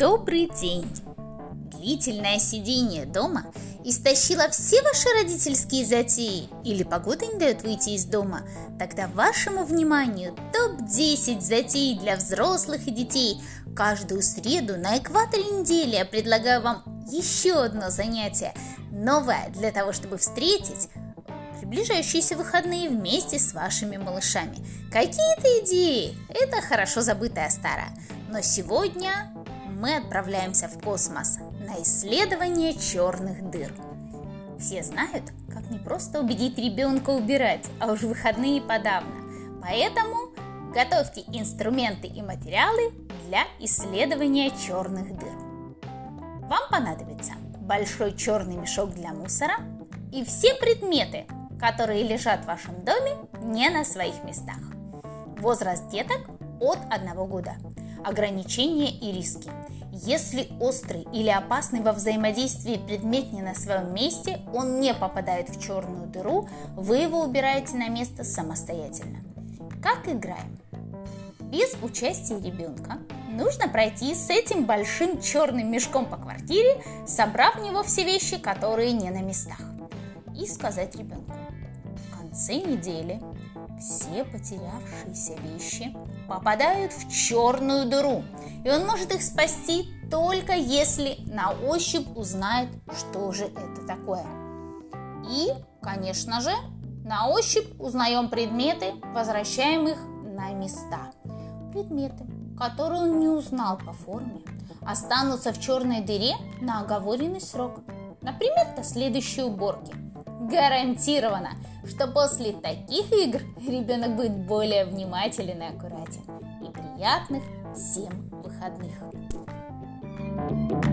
Добрый день! Длительное сидение дома истощило все ваши родительские затеи или погода не дает выйти из дома, тогда вашему вниманию топ-10 затей для взрослых и детей. Каждую среду на экваторе недели я предлагаю вам еще одно занятие, новое для того, чтобы встретить приближающиеся выходные вместе с вашими малышами. Какие-то идеи – это хорошо забытая старая. Но сегодня мы отправляемся в космос на исследование черных дыр. Все знают, как не просто убедить ребенка убирать, а уж выходные подавно. Поэтому готовьте инструменты и материалы для исследования черных дыр. Вам понадобится большой черный мешок для мусора и все предметы, которые лежат в вашем доме не на своих местах. Возраст деток от 1 года ограничения и риски. Если острый или опасный во взаимодействии предмет не на своем месте, он не попадает в черную дыру, вы его убираете на место самостоятельно. Как играем? Без участия ребенка нужно пройти с этим большим черным мешком по квартире, собрав в него все вещи, которые не на местах. И сказать ребенку, в конце недели все потерявшиеся вещи попадают в черную дыру, и он может их спасти только если на ощупь узнает, что же это такое. И, конечно же, на ощупь узнаем предметы, возвращаем их на места. Предметы, которые он не узнал по форме, останутся в черной дыре на оговоренный срок. Например, до следующей уборки – гарантированно, что после таких игр ребенок будет более внимателен и аккуратен. И приятных всем выходных! thank you